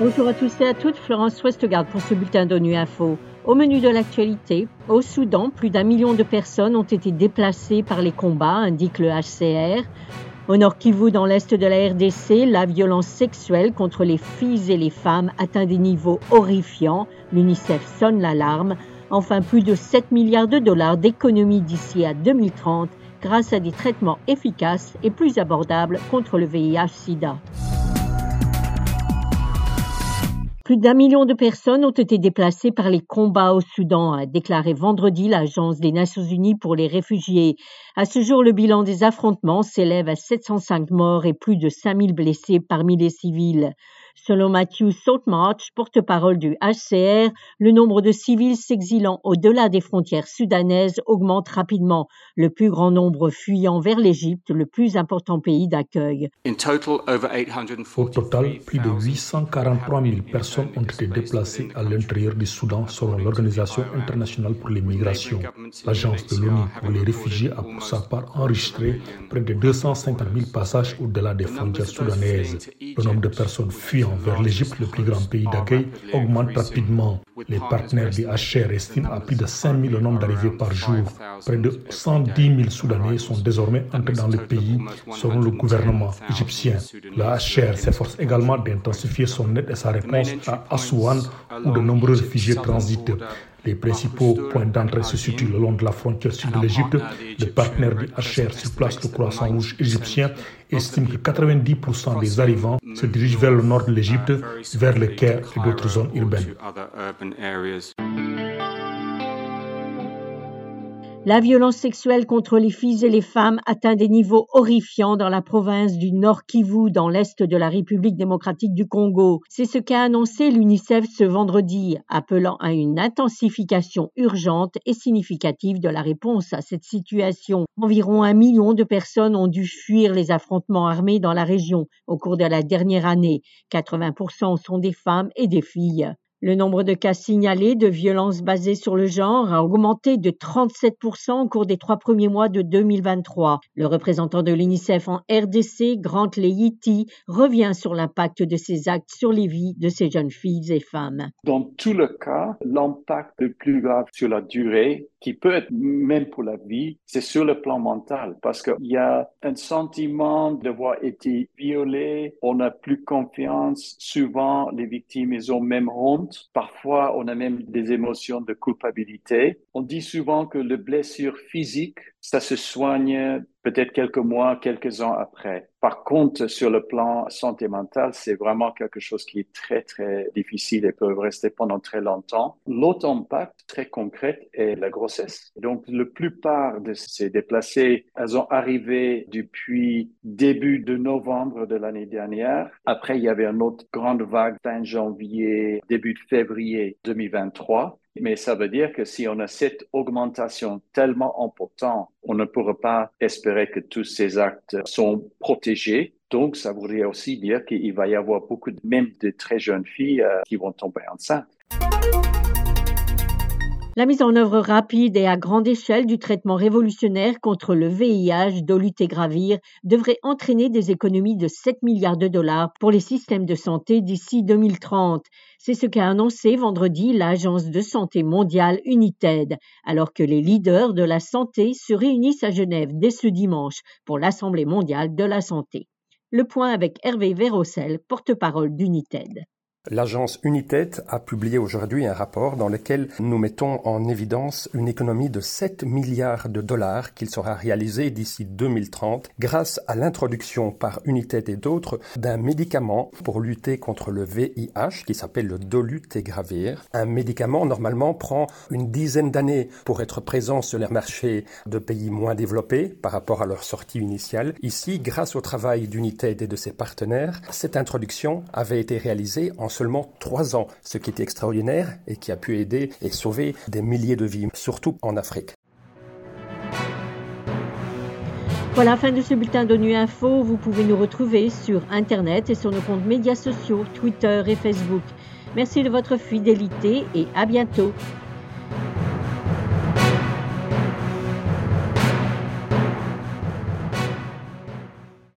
Bonjour à tous et à toutes, Florence Westgard pour ce bulletin d'ONU Info. Au menu de l'actualité, au Soudan, plus d'un million de personnes ont été déplacées par les combats, indique le HCR. Au nord Kivu, dans l'est de la RDC, la violence sexuelle contre les filles et les femmes atteint des niveaux horrifiants. L'UNICEF sonne l'alarme. Enfin, plus de 7 milliards de dollars d'économies d'ici à 2030 grâce à des traitements efficaces et plus abordables contre le VIH-Sida. Plus d'un million de personnes ont été déplacées par les combats au Soudan, a déclaré vendredi l'Agence des Nations Unies pour les réfugiés. À ce jour, le bilan des affrontements s'élève à 705 morts et plus de 5000 blessés parmi les civils. Selon Matthew Saltmarch, porte-parole du HCR, le nombre de civils s'exilant au-delà des frontières soudanaises augmente rapidement, le plus grand nombre fuyant vers l'Égypte, le plus important pays d'accueil. Au total, plus de 843 000 personnes ont été déplacées à l'intérieur du Soudan selon l'Organisation internationale pour les migrations. L'Agence de l'ONU pour les réfugiés a pour sa part enregistré près de 250 000 passages au-delà des frontières soudanaises. Le nombre de personnes fuyant vers l'Égypte, le plus grand pays d'accueil, augmente rapidement. Les partenaires du HR estiment à plus de 5 000 le nombre d'arrivées par jour. Près de 110 000 Soudanais sont désormais entrés dans le pays, selon le gouvernement égyptien. Le HR s'efforce également d'intensifier son aide et sa réponse à Aswan, où de nombreux réfugiés transitent. Les principaux points d'entrée se situent le long de la frontière sud de l'Égypte. Le partenaire du HR sur place, le Croissant Rouge égyptien, estime que 90% des arrivants se dirigent vers le nord de l'Égypte, vers le Caire et d'autres zones urbaines. La violence sexuelle contre les filles et les femmes atteint des niveaux horrifiants dans la province du Nord Kivu, dans l'est de la République démocratique du Congo. C'est ce qu'a annoncé l'UNICEF ce vendredi, appelant à une intensification urgente et significative de la réponse à cette situation. Environ un million de personnes ont dû fuir les affrontements armés dans la région au cours de la dernière année. 80% sont des femmes et des filles. Le nombre de cas signalés de violences basées sur le genre a augmenté de 37% au cours des trois premiers mois de 2023. Le représentant de l'UNICEF en RDC, Grant Leiti, revient sur l'impact de ces actes sur les vies de ces jeunes filles et femmes. Dans tout le cas, l'impact le plus grave sur la durée, qui peut être même pour la vie, c'est sur le plan mental, parce qu'il y a un sentiment d'avoir été violé, on n'a plus confiance, souvent les victimes, ils ont même honte. Parfois, on a même des émotions de culpabilité. On dit souvent que les blessures physiques, ça se soigne peut-être quelques mois, quelques ans après. Par contre, sur le plan santé mentale, c'est vraiment quelque chose qui est très, très difficile et peut rester pendant très longtemps. L'autre impact très concret est la grossesse. Donc, la plupart de ces déplacés, elles ont arrivé depuis début de novembre de l'année dernière. Après, il y avait une autre grande vague fin janvier, début de février 2023. Mais ça veut dire que si on a cette augmentation tellement importante, on ne pourra pas espérer que tous ces actes sont protégés. Donc, ça voudrait aussi dire qu'il va y avoir beaucoup, de, même de très jeunes filles euh, qui vont tomber enceintes. La mise en œuvre rapide et à grande échelle du traitement révolutionnaire contre le VIH, dolutegravir, devrait entraîner des économies de 7 milliards de dollars pour les systèmes de santé d'ici 2030. C'est ce qu'a annoncé vendredi l'Agence de santé mondiale United, alors que les leaders de la santé se réunissent à Genève dès ce dimanche pour l'Assemblée mondiale de la santé. Le point avec Hervé Vérocel, porte-parole d'United. L'agence United a publié aujourd'hui un rapport dans lequel nous mettons en évidence une économie de 7 milliards de dollars qu'il sera réalisée d'ici 2030 grâce à l'introduction par United et d'autres d'un médicament pour lutter contre le VIH qui s'appelle le dolutegravir. Un médicament normalement prend une dizaine d'années pour être présent sur les marchés de pays moins développés par rapport à leur sortie initiale. Ici, grâce au travail d'United et de ses partenaires, cette introduction avait été réalisée en seulement trois ans, ce qui est extraordinaire et qui a pu aider et sauver des milliers de vies, surtout en Afrique. Voilà fin de ce bulletin d'ONU Info. Vous pouvez nous retrouver sur Internet et sur nos comptes médias sociaux, Twitter et Facebook. Merci de votre fidélité et à bientôt.